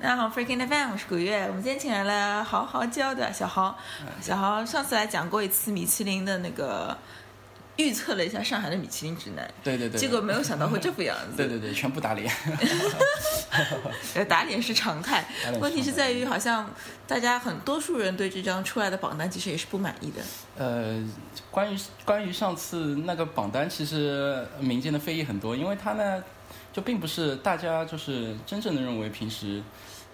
大家好，Freaking FM，我是古月。我们今天请来了豪豪教的小豪，小豪上次来讲过一次米其林的那个预测了一下上海的米其林指南，对对对，结果没有想到会这副样子。对对对，全部打脸。呃，打脸是常态问题是在于好像大家很多数人对这张出来的榜单其实也是不满意的。呃，关于关于上次那个榜单，其实民间的非议很多，因为它呢，就并不是大家就是真正的认为平时，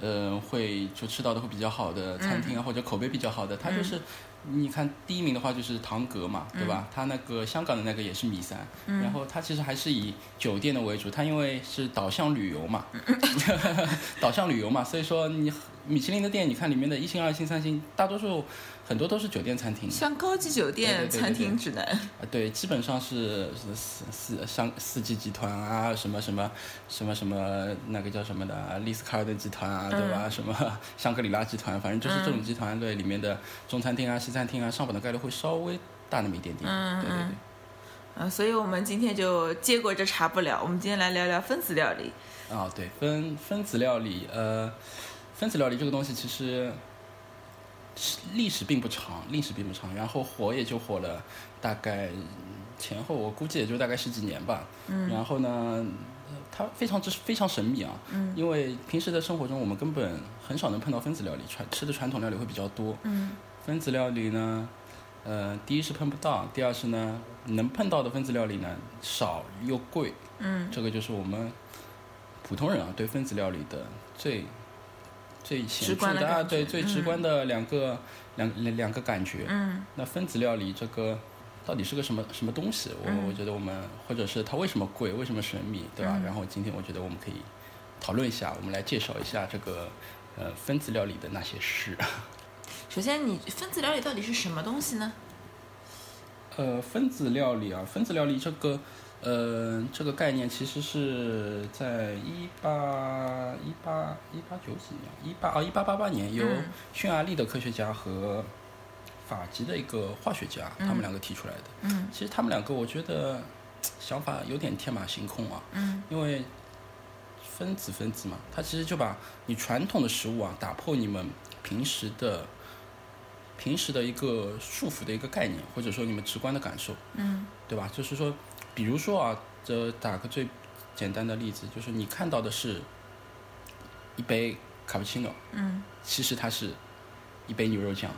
呃，会就吃到的会比较好的餐厅啊，或者口碑比较好的，它就是。你看第一名的话就是唐阁嘛，对吧？它那个香港的那个也是米三，然后它其实还是以酒店的为主，它因为是导向旅游嘛，导向旅游嘛，所以说你米其林的店，你看里面的一星、二星、三星，大多数很多都是酒店餐厅。像高级酒店餐厅指南，啊，对，基本上是是四四像四季集团啊，什么什么什么什么那个叫什么的啊丽思卡尔顿集团啊，对吧？什么香格里拉集团，反正就是这种集团对里面的中餐厅啊、西餐厅啊，上榜的概率会稍微大那么一点点。嗯对对对。啊，所以我们今天就接过这茬不聊，我们今天来聊聊分子料理。啊，对，分分子料理，呃，分子料理这个东西其实是历史并不长，历史并不长，然后火也就火了大概前后，我估计也就大概十几年吧。嗯。然后呢，呃它非常之非常神秘啊。嗯。因为平时的生活中，我们根本很少能碰到分子料理，传吃的传统料理会比较多。嗯。分子料理呢，呃，第一是碰不到，第二是呢，能碰到的分子料理呢少又贵。嗯这个就是我们普通人啊对分子料理的最最显直著的啊，对最直观的两个、两两两个感觉。嗯那分子料理这个到底是个什么什么东西？我、嗯我觉得我们或者是它为什么贵，为什么神秘，对吧？嗯然后今天我觉得我们可以讨论一下，我们来介绍一下这个呃分子料理的那些事。首先，你分子料理到底是什么东西呢？呃，分子料理啊，分子料理这个，呃，这个概念其实是在一八一八一八九几年，一八啊一八八八年，由嗯匈牙利的科学家和法籍的一个化学家，他们两个提出来的。嗯其实他们两个，我觉得想法有点天马行空啊，嗯因为分子分子嘛，它其实就把你传统的食物啊，打破你们平时的平时的一个束缚的一个概念，或者说你们直观的感受，嗯对吧？就是说，比如说啊，这打个最简单的例子，就是你看到的是一杯卡布奇诺，嗯，其实它是一杯牛肉酱，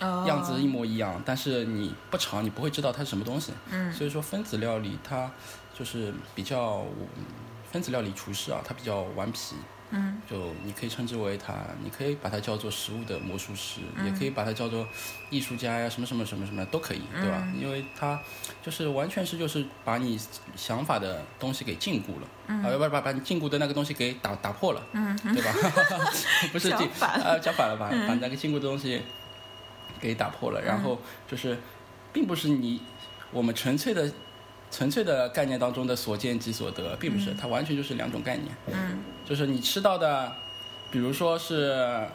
哦，样子一模一样，但是你不尝，你不会知道它是什么东西。嗯所以说分子料理它就是比较嗯分子料理厨师啊，他比较顽皮，嗯就你可以称之为它，你可以把它叫做食物的魔术师，也可以把它叫做艺术家呀，什么什么什么什么都可以，对吧？因为他就是完全是就是把你想法的东西给禁锢了，啊，要不然把把你禁锢的那个东西给打打破了，嗯对吧？不是禁讲反啊，讲反了吧？把那个禁锢的东西给打破了，然后就是，并不是你我们纯粹的纯粹的概念当中的所见即所得，并不是，它完全就是两种概念。嗯就是你吃到的，比如说是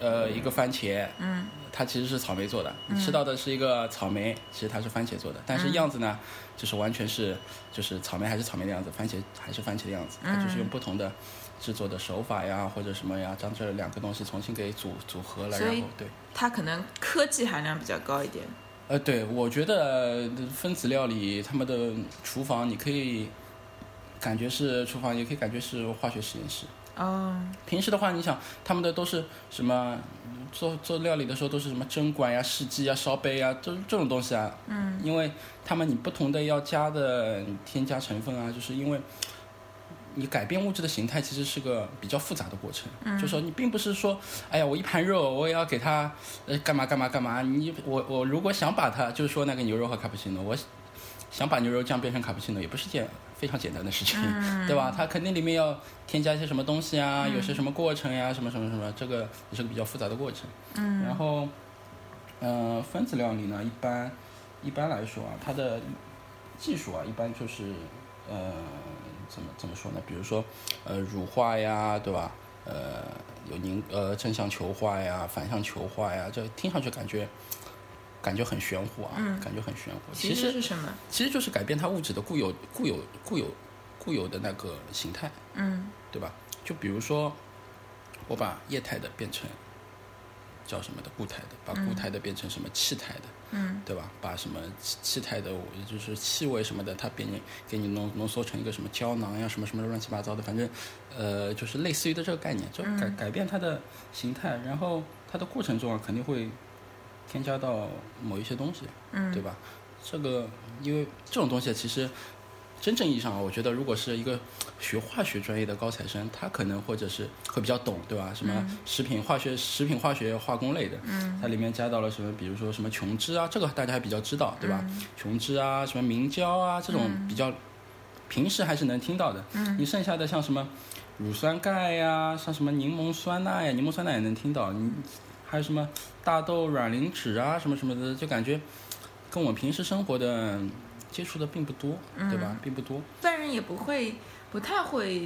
呃一个番茄，嗯它其实是草莓做的，你吃到的是一个草莓，其实它是番茄做的，但是样子呢，就是完全是就是草莓还是草莓的样子，番茄还是番茄的样子，它就是用不同的制作的手法呀或者什么呀，将这两个东西重新给组组合了，然后对。它可能科技含量比较高一点。呃，对，我觉得分子料理他们的厨房，你可以感觉是厨房，也可以感觉是化学实验室。哦，平时的话，你想他们的都是什么？做做料理的时候都是什么针管呀、试剂呀、烧杯呀，这这种东西啊。嗯因为他们你不同的要加的添加成分啊，就是因为你改变物质的形态其实是个比较复杂的过程。嗯就说你并不是说，哎呀，我一盘肉我也要给它呃干嘛干嘛干嘛。你我我如果想把它，就是说那个牛肉和卡布奇诺，我想把牛肉酱变成卡布奇诺，也不是件非常简单的事情，嗯对吧？它肯定里面要添加一些什么东西啊，有些什么过程呀，什么什么什么，这个也是个比较复杂的过程。嗯然后，呃，分子料理呢，一般一般来说啊，它的技术啊，一般就是呃，怎么怎么说呢？比如说呃，乳化呀，对吧？呃，有凝呃正向球化呀，反向球化呀，这听上去感觉感觉很玄乎啊，嗯感觉很玄乎。其其实是什么？其实就是改变它物质的固有固有固有固有的那个形态，嗯对吧？就比如说我把液态的变成叫什么的固态的，把固态的变成什么气态的，嗯对吧？把什么气气态的，也就是气味什么的，它变给你浓浓缩成一个什么胶囊呀，什么什么乱七八糟的，反正呃，就是类似于的这个概念，就改、改变它的形态，然后它的过程中啊，肯定会添加到某一些东西，嗯对吧？这个因为这种东西其实真正意义上啊，我觉得如果是一个学化学专业的高材生，他可能或者是会比较懂，对吧？什么食品化学、食品化学、化工类的，嗯它里面加到了什么，比如说什么琼脂啊，这个大家还比较知道，对吧？琼脂啊，什么明胶啊，这种比较平时还是能听到的。嗯你剩下的像什么乳酸钙呀、像什么柠檬酸钠呀，柠檬酸钠也能听到。你还有什么大豆软磷脂啊，什么什么的，就感觉跟我们平时生活的接触的并不多，对吧？并不多。一般人也不会，不太会，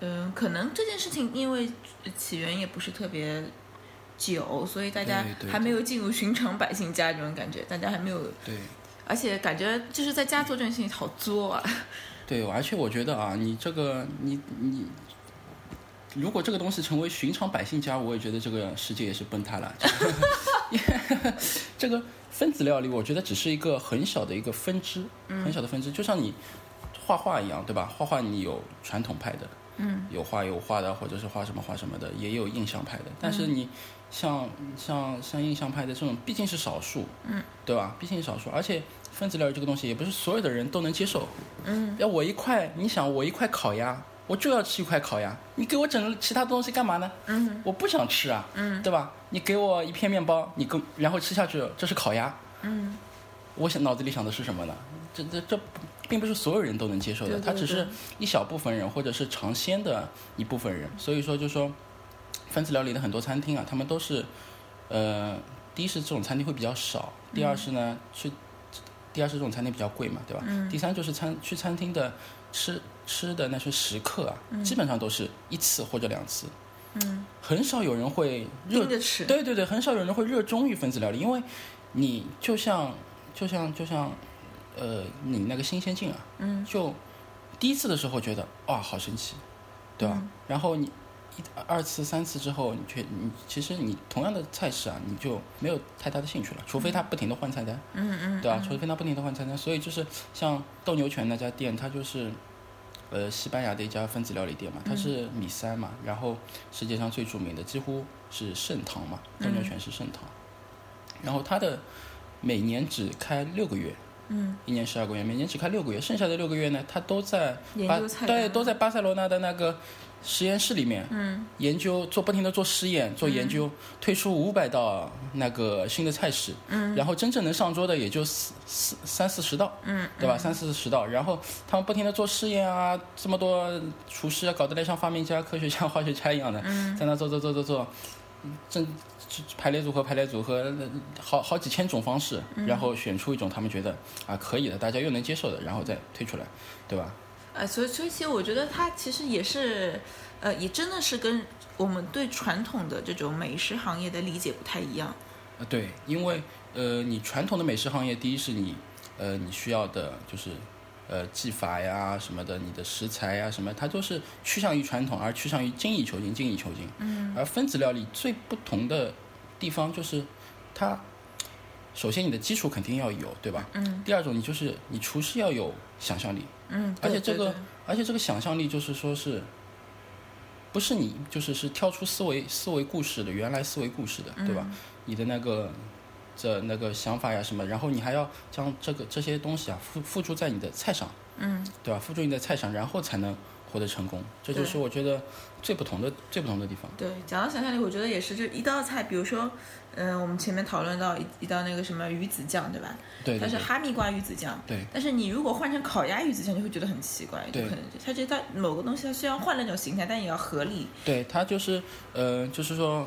嗯、可能这件事情因为起源也不是特别久，所以大家还没有进入寻常百姓家这种感觉，大家还没有，对而且感觉就是在家做这件事情好作啊，对，而且我觉得啊，你这个你你。如果这个东西成为寻常百姓家，我也觉得这个世界也是崩塌了。这个分子料理，我觉得只是一个很小的一个分支，很小的分支，就像你画画一样，对吧？画画你有传统派的，嗯，有画油画的，或者是画什么画什么的，也有印象派的。但是你像像像印象派的这种，毕竟是少数，嗯，对吧？毕竟是少数，而且分子料理这个东西也不是所有的人都能接受。嗯，要我一块，你想我一块烤鸭，我就要吃一块烤鸭，你给我整其他东西干嘛呢？嗯，我不想吃啊，嗯，对吧？你给我一片面包，你跟然后吃下去，这是烤鸭，嗯，我想脑子里想的是什么呢？这这这并不是所有人都能接受的，对对它只是一小部分人或者是尝鲜的一部分人。所以说，就说分子料理的很多餐厅啊，他们都是，呃，第一是这种餐厅会比较少，第二是呢去，第二是这种餐厅比较贵嘛，对吧？嗯第三就是餐去餐厅的吃吃的那些食客啊，基本上都是一次或者两次，嗯，很少有人会热着吃，对对对，很少有人会热衷于分子料理，因为你就像就像就像呃，你那个新鲜劲啊，嗯，就第一次的时候觉得哇好神奇，对吧？嗯然后你一二次三次之后，你却你其实你同样的菜式啊，你就没有太大的兴趣了，除非他不停的换菜单，嗯嗯，对吧？除非他不停的换菜单，所以就是像斗牛犬那家店，它就是。呃，西班牙的一家分子料理店嘛，它是米塞嘛，然后世界上最著名的几乎是盛唐嘛，斗牛犬是盛唐，然后它的每年只开六个月，嗯，一年十二个月，每年只开六个月，剩下的六个月呢，它都在巴对都在巴塞罗那的那个实验室里面，嗯，研究做不停的做实验做研究，推出五百道那个新的菜式，嗯，然后真正能上桌的也就四四三四十道，嗯，对吧？三四十道，然后他们不停的做试验啊，这么多厨师啊，搞得来像发明家、科学家、化学家一样的，嗯。在那做做做做做，正排列组合、排列组合，好好几千种方式，嗯。然后选出一种他们觉得啊可以的，大家又能接受的，然后再推出来，对吧？呃，所以所以其实我觉得它其实也是，呃，也真的是跟我们对传统的这种美食行业的理解不太一样。呃，对，因为呃，你传统的美食行业，第一是你呃你需要的就是呃技法呀什么的，你的食材呀什么，它都是趋向于传统，而趋向于精益求精，精益求精。嗯而分子料理最不同的地方就是它，首先你的基础肯定要有，对吧？嗯第二种，你就是你厨师要有想象力，嗯，而且这个而且这个想象力就是说是，不是你就是是跳出思维思维故事的原来思维故事的，对吧？你的那个这那个想法呀什么，然后你还要将这个这些东西啊付付诸在你的菜上，嗯对吧？付诸你的菜上，然后才能获得成功。这就是我觉得最不同的最不同的地方。对，讲到想象力，我觉得也是，就一道菜，比如说，嗯、我们前面讨论到一一道那个什么鱼子酱，对吧？对它是哈密瓜鱼子酱。对但是你如果换成烤鸭鱼子酱，就会觉得很奇怪，就对可能就它觉得它某个东西它虽然换了一种形态，但也要合理。对，它就是呃，就是说。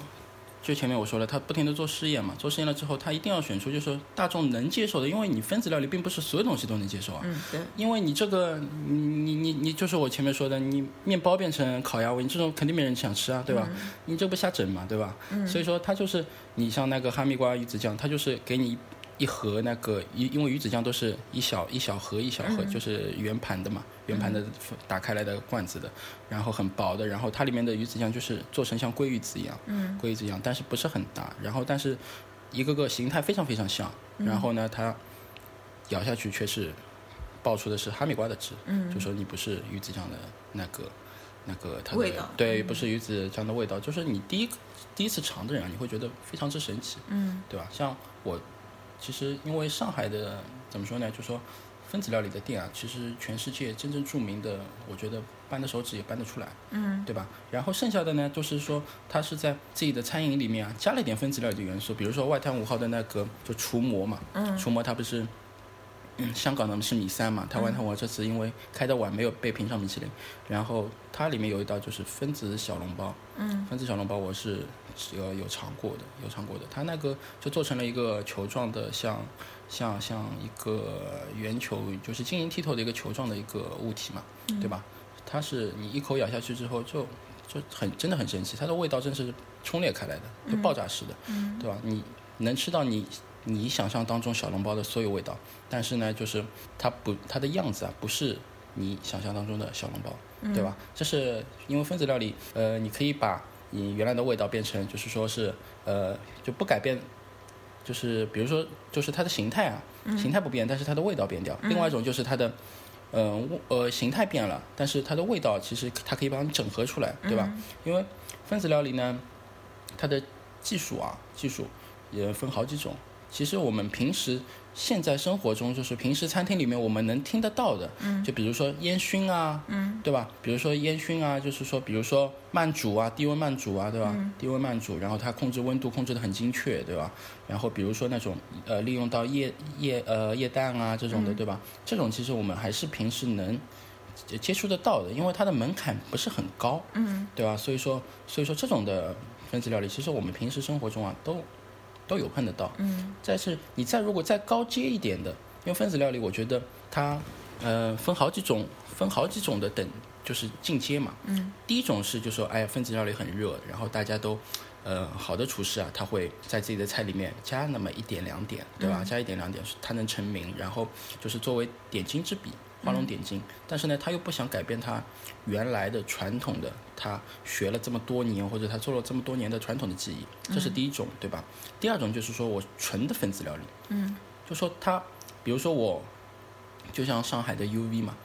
就前面我说了，他不停的做试验嘛，做试验了之后，他一定要选出就是说大众能接受的，因为你分子料理并不是所有东西都能接受啊。嗯，对，因为你这个，你你你你就是我前面说的，你面包变成烤鸭味，你这种肯定没人想吃啊，对吧？你这不瞎整嘛，对吧？所以说他就是你像那个哈密瓜鱼子酱，他就是给你一盒那个，因因为鱼子酱都是一小一小盒一小盒，就是圆盘的嘛，圆盘的打开来的罐子的，然后很薄的，然后它里面的鱼子酱就是做成像鲑鱼子一样，嗯，鲑鱼子一样，但是不是很大，然后但是一个个形态非常非常像，然后呢，它咬下去却是爆出的是哈密瓜的汁，嗯，就说你不是鱼子酱的那个那个它的味道。对，不是鱼子酱的味道，就是你第一第一次尝的人啊，你会觉得非常之神奇，嗯。对吧？像我，其实因为上海的怎么说呢，就说分子料理的店啊，其实全世界真正著名的，我觉得扳的手指也扳得出来，嗯对吧？然后剩下的呢，就是说它是在自己的餐饮里面啊，加了一点分子料理的元素，比如说外滩五号的那个就厨魔嘛，嗯厨魔它不是。嗯，香港的是米三嘛，台湾它我这次因为开的晚没有被评上米其林，然后它里面有一道就是分子小笼包，嗯分子小笼包我是有有尝过的，有尝过的。它那个就做成了一个球状的，像像像一个圆球，就是晶莹剔透的一个球状的一个物体嘛，对吧？它是你一口咬下去之后就就很真的很神奇，它的味道真是冲裂开来的，就爆炸式的，嗯对吧？你能吃到你你想象当中小笼包的所有味道，但是呢，就是它不它的样子啊，不是你想象当中的小笼包，对吧？这是因为分子料理，呃，你可以把你原来的味道变成，就是说是呃就不改变，就是比如说就是它的形态啊，形态不变，但是它的味道变掉。另外一种就是它的。呃，味呃，形态变了，但是它的味道其实它可以帮你整合出来，对吧？因为分子料理呢，它的技术啊，技术也分好几种。其实我们平时现在生活中，就是平时餐厅里面我们能听得到的，嗯，就比如说烟熏啊，嗯，对吧？比如说烟熏啊，就是说，比如说慢煮啊，低温慢煮啊，对吧？低温慢煮，然后它控制温度控制的很精确，对吧？然后比如说那种呃，利用到液液呃液氮啊这种的，对吧？这种其实我们还是平时能接触得到的，因为它的门槛不是很高，嗯对吧？所以说，所以说这种的分子料理，其实我们平时生活中啊都都有碰得到。嗯但是你再如果再高阶一点的，因为分子料理，我觉得它呃分好几种，分好几种的等就是进阶嘛。嗯第一种是就说，哎呀，分子料理很热，然后大家都，呃，好的厨师啊，他会在自己的菜里面加那么一点两点，对吧？加一点两点，他能成名，然后就是作为点睛之笔，画龙点睛。但是呢，他又不想改变他原来的传统的，他学了这么多年或者他做了这么多年的传统的技艺，这是第一种，对吧？第二种就是说我纯的分子料理，嗯就说他，比如说我，就像上海的 UV 嘛，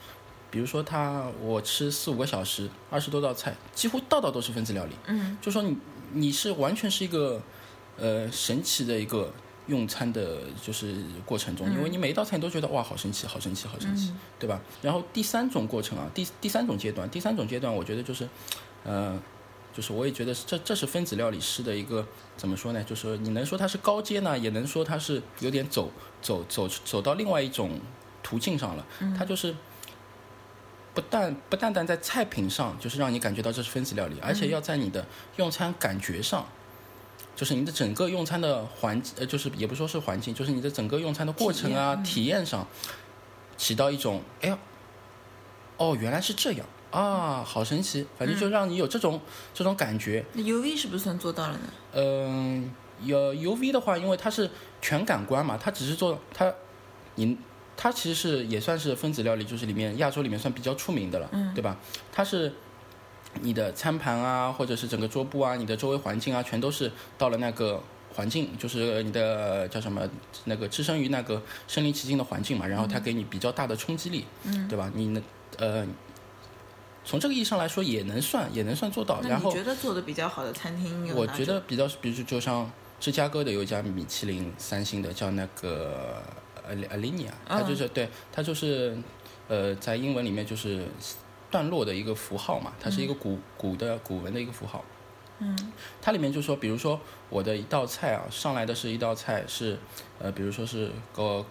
比如说他我吃四五个小时，二十多道菜，几乎道道都是分子料理。嗯就说你你是完全是一个呃神奇的一个用餐的，就是过程中，因为你每一道菜你都觉得哇好神奇，好神奇，好神奇，对吧？然后第三种过程啊，第第三种阶段，第三种阶段，我觉得就是，呃。就是我也觉得这这是分子料理师的一个怎么说呢？就是你能说它是高阶呢，也能说它是有点走走走走到另外一种途径上了。它就是不但不单单在菜品上，就是让你感觉到这是分子料理，而且要在你的用餐感觉上，就是你的整个用餐的环呃，就是也不说是环境，就是你的整个用餐的过程啊、体验上，起到一种哎呀，哦原来是这样啊，好神奇，反正就让你有这种、这种感觉。那 UV 是不是算做到了呢？嗯，有 UV 的话，因为它是全感官嘛，它只是做它，你它其实是也算是分子料理，就是里面亚洲里面算比较出名的了，嗯对吧？它是你的餐盘啊，或者是整个桌布啊，你的周围环境啊，全都是到了那个环境，就是你的叫什么那个置身于那个身临其境的环境嘛，然后它给你比较大的冲击力，嗯对吧？你呢呃。从这个意义上来说，也能算，也能算做到。然后你觉得做的比较好的餐厅有我觉得比较，比如就像芝加哥的有一家米其林三星的，叫那个呃阿里尼啊，它嗯就是、对，它就是呃在英文里面就是段落的一个符号嘛，它是一个古古的古文的一个符号。嗯。它里面就说，比如说我的一道菜啊，上来的是一道菜是，呃，比如说是个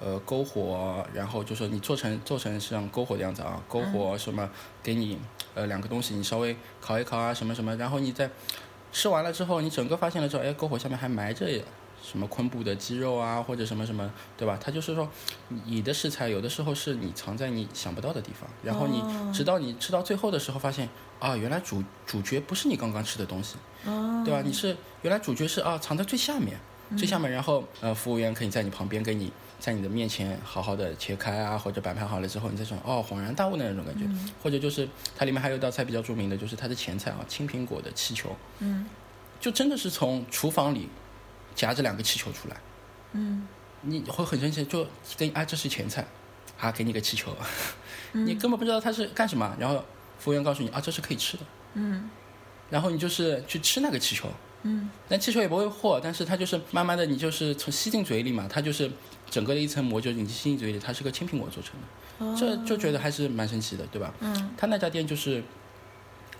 呃篝火，然后就说你做成做成像篝火的样子啊，篝火什么给你呃两个东西，你稍微烤一烤啊什么什么，然后你在吃完了之后，你整个发现了之后，哎，篝火下面还埋着什么昆布的鸡肉啊，或者什么什么，对吧？它就是说，你的食材有的时候是你藏在你想不到的地方，然后你哦直到你吃到最后的时候，发现啊，原来主主角不是你刚刚吃的东西，哦对吧？你是原来主角是啊藏在最下面，最下面，然后呃，服务员可以在你旁边给你在你的面前好好的切开啊，或者摆盘好了之后，你再说哦，恍然大悟的那种感觉。或者就是它里面还有一道菜比较著名的，就是它的前菜啊，青苹果的气球。嗯就真的是从厨房里夹着两个气球出来，嗯。你会很生气，就跟啊这是前菜，啊给你个气球，嗯。你根本不知道它是干什么，然后服务员告诉你啊这是可以吃的，嗯。然后你就是去吃那个气球，嗯。但气球也不会破，但是它就是慢慢的你就是从吸进嘴里嘛，它就是整个的一层膜就是你吸进嘴里，它是个青苹果做成的，这就觉得还是蛮神奇的，对吧？嗯。他那家店就是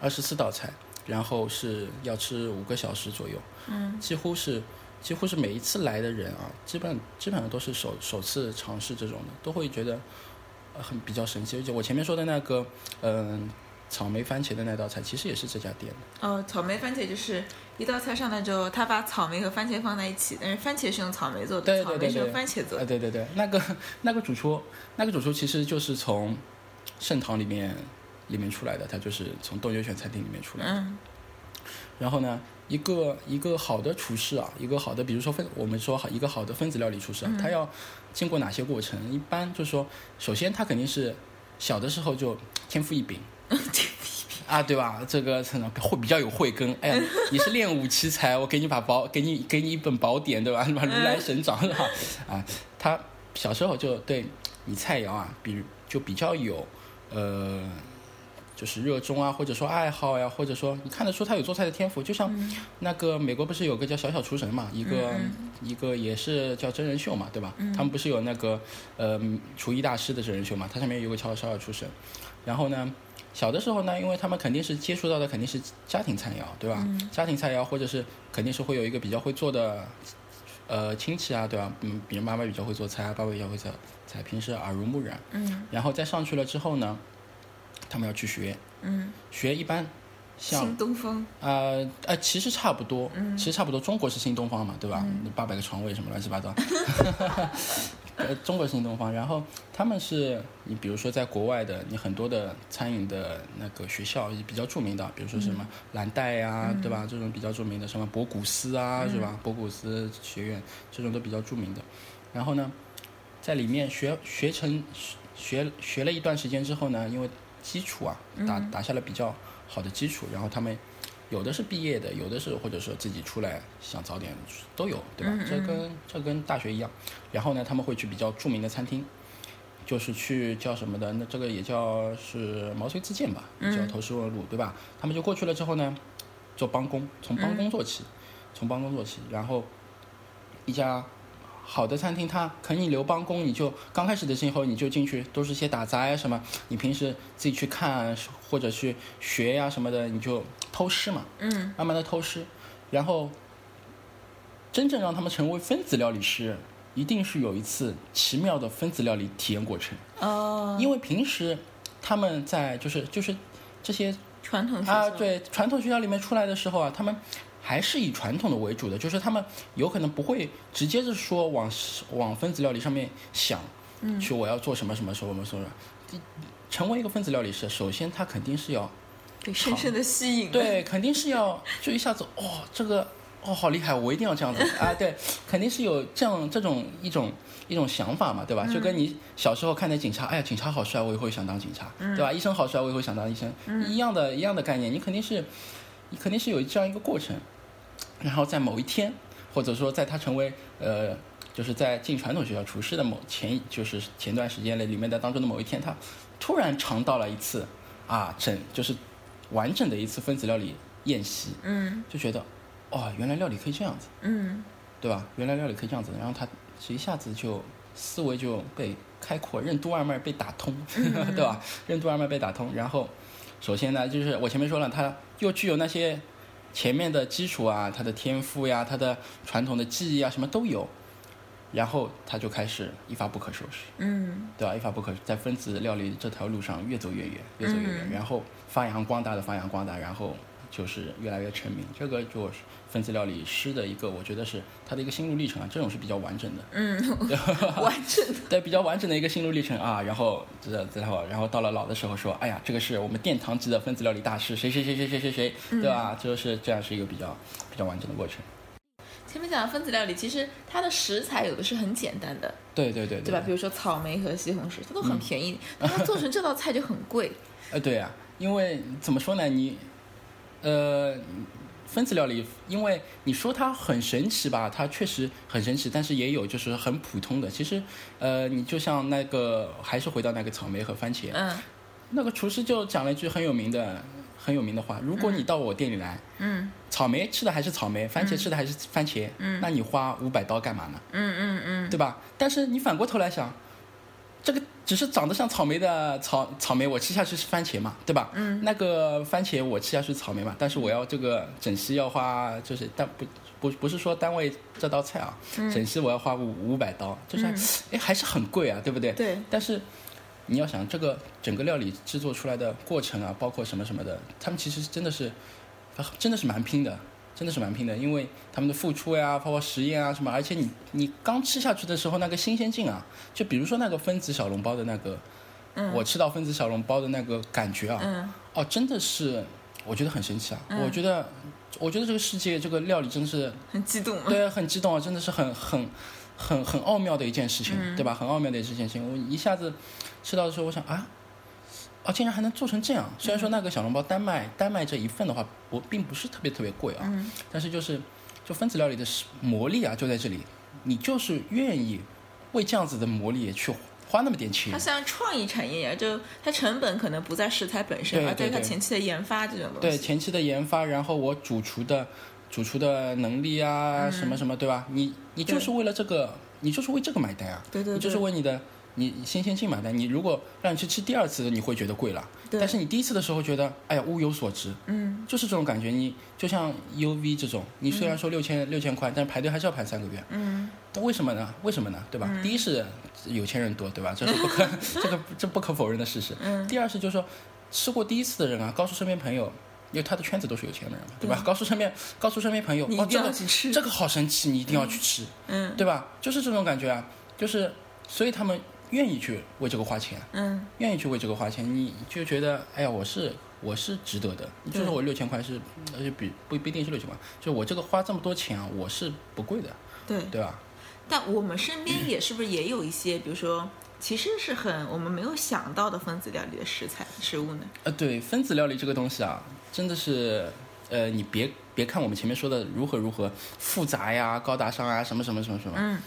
二十四道菜，然后是要吃五个小时左右，嗯。几乎是几乎是每一次来的人啊，基本基本上都是首首次尝试这种的，都会觉得呃很比较神奇。而且我前面说的那个嗯、草莓番茄的那道菜，其实也是这家店的。哦，草莓番茄就是一道菜上来之后，他把草莓和番茄放在一起，但是番茄是用草莓做的，对对草莓是用番茄做的。啊，对对对，那个那个主厨，那个主厨其实就是从盛唐里面里面出来的，他就是从斗牛犬餐厅里面出来的。嗯然后呢，一个一个好的厨师啊，一个好的，比如说分，我们说好一个好的分子料理厨师啊，他要经过哪些过程？一般就是说，首先他肯定是小的时候就 天赋异禀。天赋异禀啊，对吧？这个会比较有慧根。哎呀，你是练武奇才，我给你把宝，给你给你一本宝典，对吧？什 么如来神掌啊？啊，他小时候就对你菜肴啊，比就比较有呃，就是热衷啊，或者说爱好呀、或者说你看得出他有做菜的天赋。就像那个美国不是有个叫小小厨神嘛，一个、一个也是叫真人秀嘛，对吧？他们不是有那个呃厨艺大师的真人秀嘛，它上面有个叫小小厨神，然后呢。小的时候呢，因为他们肯定是接触到的肯定是家庭菜肴，对吧？家庭菜肴或者是肯定是会有一个比较会做的，呃，亲戚啊，对吧？嗯，比如妈妈比较会做菜，爸爸比较会做菜，平时耳濡目染。嗯然后再上去了之后呢，他们要去学，嗯，学一般像新东方。呃呃，其实差不多，其实差不多。中国是新东方嘛，对吧？八百个床位什么乱七八糟。呃，中国是新东方，然后他们是你比如说在国外的，你很多的餐饮的那个学校也比较著名的，比如说什么蓝带呀、对吧？这种比较著名的，什么博古斯啊，是吧？博古斯学院这种都比较著名的。然后呢，在里面学学成学学了一段时间之后呢，因为基础啊打打下了比较好的基础，然后他们有的是毕业的，有的是或者说自己出来想早点都有，对吧？这跟这跟大学一样。然后呢，他们会去比较著名的餐厅，就是去叫什么的，那这个也叫是毛遂自荐吧，也叫投石问路，对吧？他们就过去了之后呢，做帮工，从帮工做起，从帮工做起，然后一家好的餐厅，他肯你留帮工，你就刚开始的时候你就进去，都是些打杂呀什么，你平时自己去看或者去学呀什么的，你就偷师嘛，嗯。慢慢的偷师，然后真正让他们成为分子料理师，一定是有一次奇妙的分子料理体验过程，哦，因为平时他们在就是就是这些传统学啊，校。对，传统学校里面出来的时候啊，他们还是以传统的为主的，就是他们有可能不会直接是说往往分子料理上面想，嗯去我要做什么什么什么什么。成为一个分子料理师，首先他肯定是要被深深的吸引。对，肯定是要就一下子哦，这个哦好厉害，我一定要这样子啊！对，肯定是有这样这种一种一种想法嘛，对吧？就跟你小时候看见警察，哎呀，警察好帅，我以后想当警察，对吧？医生好帅，我以后想当医生，一样的一样的概念，你肯定是你肯定是有这样一个过程，然后在某一天，或者说在他成为呃。就是在进传统学校厨师的某前，就是前段时间里里面的当中的某一天，他突然尝到了一次啊整就是完整的一次分子料理宴席，嗯就觉得哦，原来料理可以这样子，嗯对吧？原来料理可以这样子，然后他一下子就思维就被开阔，任督二脉被打通，对吧？任督二脉被打通，然后首先呢，就是我前面说了，他又具有那些前面的基础啊，他的天赋呀，他的传统的技艺啊，什么都有，然后他就开始一发不可收拾。嗯对吧？一发不可，在分子料理这条路上越走越远，越走越远，嗯然后发扬光大的发扬光大，然后就是越来越成名。这个就是分子料理师的一个，我觉得是他的一个心路历程啊，这种是比较完整的，嗯，完整的。对，比较完整的一个心路历程啊。然后这然后然后到了老的时候说，哎呀，这个是我们殿堂级的分子料理大师，谁谁谁谁谁谁谁，对吧？就是这样是一个比较比较完整的过程。前面讲的分子料理，其实它的食材有的是很简单的，对对对对吧？比如说草莓和西红柿，它都很便宜，但它做成这道菜就很贵。呃，对呀、因为怎么说呢，你，呃，分子料理，因为你说它很神奇吧，它确实很神奇，但是也有就是很普通的。其实，呃，你就像那个，还是回到那个草莓和番茄，嗯那个厨师就讲了一句很有名的、很有名的话：如果你到我店里来，嗯草莓吃的还是草莓，番茄吃的还是番茄，嗯那你花五百刀干嘛呢？嗯嗯嗯，对吧？但是你反过头来想，这个只是长得像草莓的草草莓，我吃下去是番茄嘛，对吧？嗯，那个番茄我吃下去是草莓嘛，但是我要这个整席要花，就是但不不不是说单位这道菜啊，嗯。整席我要花五五百刀，就是哎、还是很贵啊，对不对？对，但是你要想这个整个料理制作出来的过程啊，包括什么什么的，他们其实真的是真的是蛮拼的，真的是蛮拼的，因为他们的付出呀，包括实验啊什么，而且你你刚吃下去的时候那个新鲜劲啊，就比如说那个分子小笼包的那个，嗯我吃到分子小笼包的那个感觉啊，嗯哦，真的是我觉得很神奇啊，我觉得我觉得这个世界这个料理真是很激动。对，很激动啊，真的是很很很很奥妙的一件事情，嗯对吧？很奥妙的一件事情。我一下子吃到的时候，我想啊，哦，竟然还能做成这样。虽然说那个小笼包单卖单卖这一份的话，不并不是特别特别贵啊，嗯但是就是就分子料理的是魔力啊，就在这里，你就是愿意为这样子的魔力去花那么点钱它。像创意产业一样，就它成本可能不在食材本身，对而在它对对前期的研发这种东西。对前期的研发，然后我主厨的主厨的能力啊，什么什么，对吧？你你就是为了这个，你就是为这个买单啊。对对对，你就是为你的你新鲜劲买单。你如果让你去吃第二次，你会觉得贵了。对但是你第一次的时候觉得，哎呀，物有所值，嗯就是这种感觉。你就像 UV 这种，你虽然说六千六千块，但是排队还是要排三个月。嗯但为什么呢？为什么呢？对吧？第一是有钱人多，对吧？这是不可 这个这不可否认的事实。嗯第二是就是说，吃过第一次的人啊，告诉身边朋友。因为他的圈子都是有钱人嘛，对吧？告诉身边，告诉身边朋友，一定哦这个要去吃这个好神奇，你一定要去吃。嗯对吧？就是这种感觉啊，就是所以他们愿意去为这个花钱，嗯愿意去为这个花钱，你就觉得哎呀，我是我是值得的。你就对说我六千块是，而且比不不一定是六千块，就我这个花这么多钱啊，我是不贵的，对。对吧？但我们身边也是不是也有一些，比如说，其实是很我们没有想到的分子料理的食材食物呢？呃，对，分子料理这个东西啊，真的是，呃，你别别看我们前面说的如何如何复杂呀、高大上啊，什么什么什么什么，嗯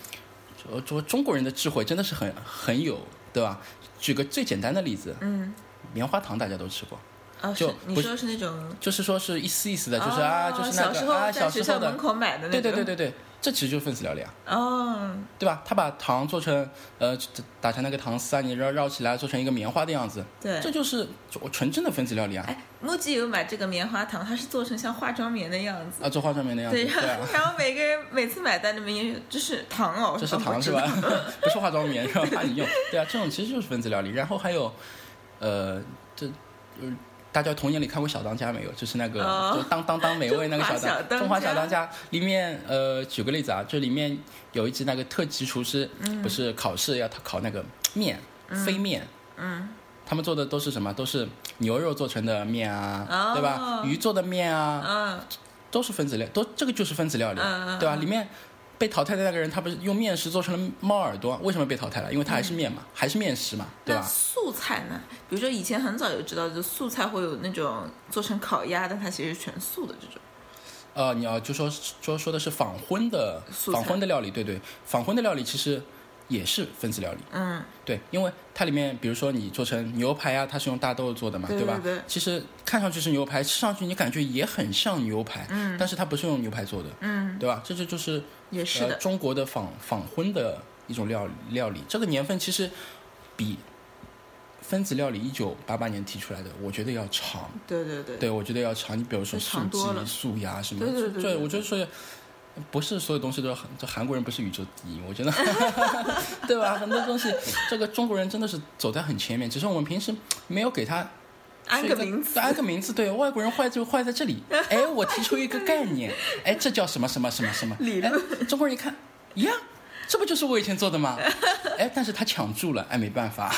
说说中国人的智慧真的是很很有，对吧？举个最简单的例子，嗯，棉花糖大家都吃过。哦，就你说是那种，就是说是一丝一丝的，就是啊，哦就是那小时个啊，小时候的门，口买的那对种，对对对对，这其实就是分子料理啊，哦，对吧？他把糖做成呃打成那个糖丝啊，你绕绕起来做成一个棉花的样子，对这。就是纯正的分子料理啊，哎，木吉有买这个棉花糖，它是做成像化妆棉的样子。啊，做化妆棉的样子，对，对然后啊，然后每个人每次买单里面也有，这是糖哦，这是糖是吧？不是化妆棉是吧？怕你用，对啊，这种其实就是分子料理。然后还有，呃，这呃。大家童年里看过《小当家》没有？就是那个，哦。就当当当美味那个小小当中华小当家。里面，呃，举个例子啊，就里面有一集那个特级厨师，不是考试要他考那个面，飞面，嗯，他们做的都是什么？都是牛肉做成的面啊，哦。对吧？鱼做的面啊，嗯。都是分子料，都这个就是分子料理，嗯嗯对吧？嗯。里面被淘汰的那个人，他不是用面食做成了猫耳朵？为什么被淘汰了？因为他还是面嘛，还是面食嘛，对吧？素菜呢？比如说以前很早就知道，就素菜会有那种做成烤鸭，但它其实是全素的这种。呃，你要就说说说的是仿荤的仿荤的料理，对对，仿荤的料理其实也是分子料理，嗯，对，因为它里面比如说你做成牛排啊，它是用大豆做的嘛，吧？对对对其实看上去是牛排，吃上去你感觉也很像牛排，嗯，但是它不是用牛排做的，嗯，对吧？这就就是呃也是的。中国的仿仿荤的一种料料理，这个年份其实比分子料理一九八八年提出来的，我觉得要长。对对对。对，我觉得要长。你比如说素鸡、素鸭什么，对对对对我觉得说不是所有东西都是很，这韩国人不是宇宙第一，我觉得，对吧？很多东西，这个中国人真的是走在很前面，只是我们平时没有给他安个名字，安个名字。对，外国人坏就坏在这里。哎，我提出一个概念，哎，这叫什么什么什么什么理论哎中国人一看，呀。这不就是我以前做的吗？哎，但是他抢住了，哎，没办法，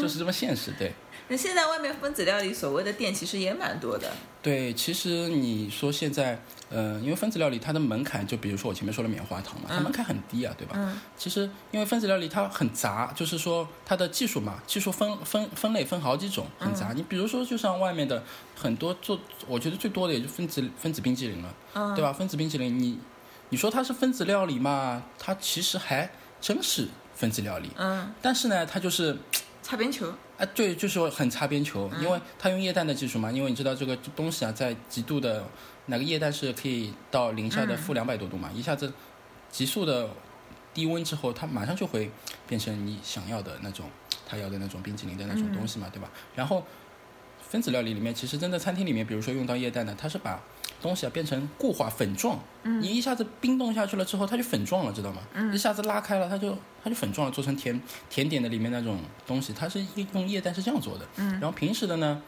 就是这么现实，对。那现在外面分子料理所谓的店其实也蛮多的。对，其实你说现在，呃，因为分子料理它的门槛，就比如说我前面说的棉花糖嘛，它门槛很低啊，对吧？嗯。其实因为分子料理它很杂，就是说它的技术嘛，技术分分分类分好几种，很杂。你比如说，就像外面的很多做，我觉得最多的也就分子分子冰淇淋了，嗯对吧？分子冰淇淋，你你说它是分子料理嘛，它其实还真是分子料理，嗯，但是呢，它就是。擦边球。啊，对，就是很擦边球，因为它用液氮的技术嘛，因为你知道这个东西啊，在极度的那个液氮是可以到零下的负两百多度嘛，一下子急速的低温之后，它马上就会变成你想要的那种，他要的那种冰淇淋的那种东西嘛，对吧？然后分子料理里面，其实真的餐厅里面，比如说用到液氮的，它是把东西啊变成固化粉状，你一下子冰冻下去了之后，它就粉状了，知道吗？嗯一下子拉开了，它就它就粉状了，做成甜甜点的里面那种东西，它是用液氮是这样做的。嗯然后平时的呢，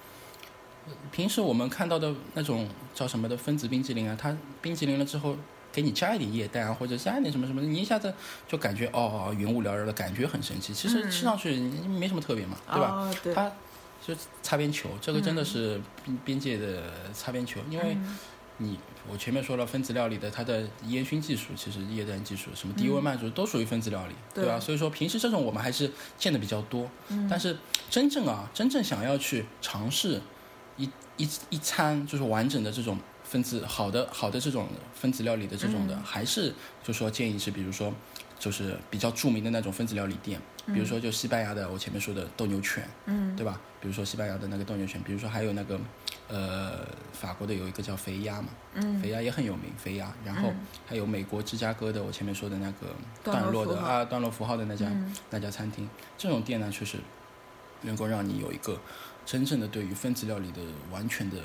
平时我们看到的那种叫什么的分子冰激凌啊，它冰激凌了之后。给你加一点液氮啊，或者加一点什么什么，你一下子就感觉哦，云雾缭绕的感觉很神奇。其实吃上去没什么特别嘛，对吧？哦，对。它就擦边球，这个真的是边边界的擦边球，因为你我前面说了分子料理的它的烟熏技术，其实液氮技术，什么低温慢煮都属于分子料理，对吧？所以说平时这种我们还是见的比较多，但是真正啊，真正想要去尝试一一一餐就是完整的这种。分子好的好的这种分子料理的这种的，还是就说建议是，比如说就是比较著名的那种分子料理店，比如说就西班牙的我前面说的斗牛犬，嗯，对吧？比如说西班牙的那个斗牛犬，比如说还有那个呃法国的有一个叫肥鸭嘛，嗯，肥鸭也很有名，肥鸭，然后还有美国芝加哥的我前面说的那个段落的啊段落符号的那家那家餐厅，这种店呢确实能够让你有一个真正的对于分子料理的完全的。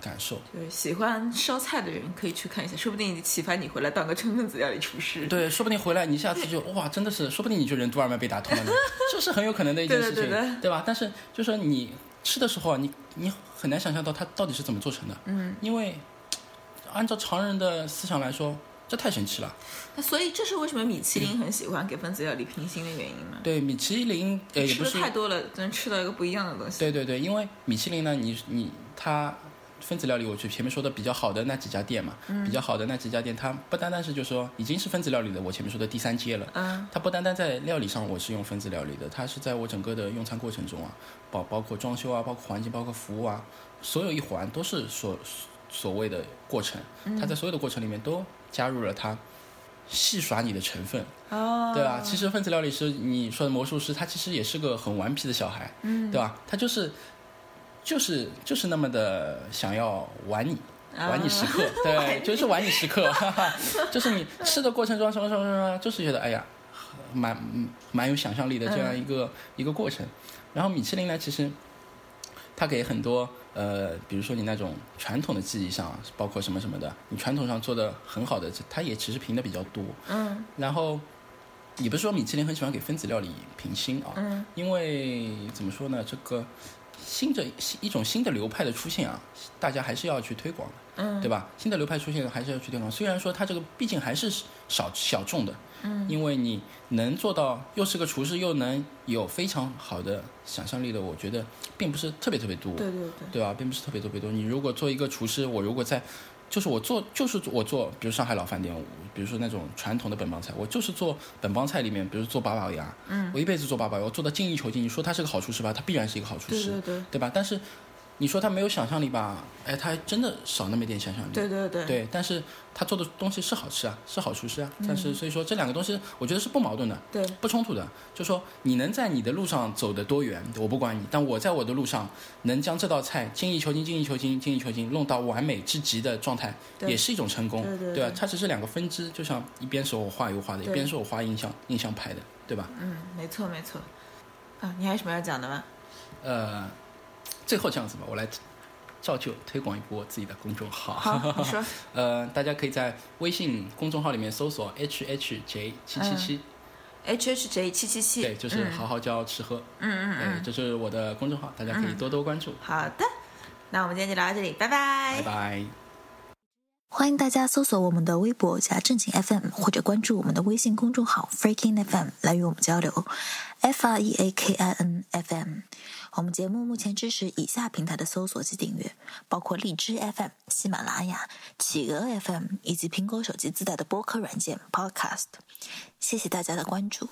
感受对喜欢烧菜的人可以去看一下，说不定启发你回来当个纯分子料理厨师。对，说不定回来你下次就哇，真的是，说不定你就任督二脉被打通了呢，这是很有可能的一件事情，对吧？但是就说你吃的时候啊，你你很难想象到它到底是怎么做成的，嗯，因为按照常人的思想来说，这太神奇了。那所以这是为什么米其林很喜欢给分子料理评星的原因吗？对，米其林呃也不是太多了，能吃到一个不一样的东西。对对对，因为米其林呢，你你它。分子料理，我去前面说的比较好的那几家店嘛，比较好的那几家店，它不单单是就说已经是分子料理的，我前面说的第三阶了，嗯，它不单单在料理上我是用分子料理的，它是在我整个的用餐过程中啊，包包括装修啊，包括环境，包括服务啊，所有一环都是所所谓的过程，它在所有的过程里面都加入了它戏耍你的成分，哦，对吧？其实分子料理师你说的魔术师，他其实也是个很顽皮的小孩，嗯，对吧？他就是。就是就是那么的想要玩你，玩你时刻，对，就是玩你时刻，哈哈，就是你吃的过程中什么什么什么，就是觉得哎呀，蛮蛮有想象力的这样一个一个过程。然后米其林呢，其实它给很多呃，比如说你那种传统的技艺上，包括什么什么的，你传统上做的很好的，它也其实评的比较多。嗯。然后也不是说米其林很喜欢给分子料理评星啊？嗯。因为怎么说呢，这个。新的一种新的流派的出现啊，大家还是要去推广的，嗯，对吧？新的流派出现还是要去推广。虽然说它这个毕竟还是少小众的，嗯，因为你能做到又是个厨师，又能有非常好的想象力的，我觉得并不是特别特别多，对对对，对吧？并不是特别特别多。你如果做一个厨师，我如果在就是我做，就是我做，比如上海老饭店，比如说那种传统的本帮菜，我就是做本帮菜里面，比如做八宝鸭，嗯，我一辈子做八宝鸭，我做到精益求精。你说他是个好厨师吧？他必然是一个好厨师，对对对，对吧？但是。你说他没有想象力吧？哎，他还真的少那么一点想象力。对对对。对，但是他做的东西是好吃啊，是好厨师啊。但是所以说这两个东西，我觉得是不矛盾的，对，不冲突的。就说你能在你的路上走得多远，我不管你；但我在我的路上能将这道菜精益求精、精益求精、精益求精弄到完美至极的状态，也是一种成功，对吧？它只是两个分支，就像一边是我画油画的，一边是我画印象印象派的，对吧？嗯，没错没错。啊，你还有什么要讲的吗？呃，最后这样子吧，我来。照旧推广一波自己的公众号。好，你说。呃，大家可以在微信公众号里面搜索 H H J 七七七。H H J 七七七。对，就是好好教吃喝。嗯嗯嗯。这是我的公众号，大家可以多多关注。好的，那我们今天就聊到这里，拜拜。拜拜。欢迎大家搜索我们的微博加正经 FM，或者关注我们的微信公众号 Freaking FM 来与我们交流。F R E A K I N F M。我们节目目前支持以下平台的搜索及订阅，包括荔枝 FM、喜马拉雅、企鹅 FM 以及苹果手机自带的播客软件 Podcast。谢谢大家的关注。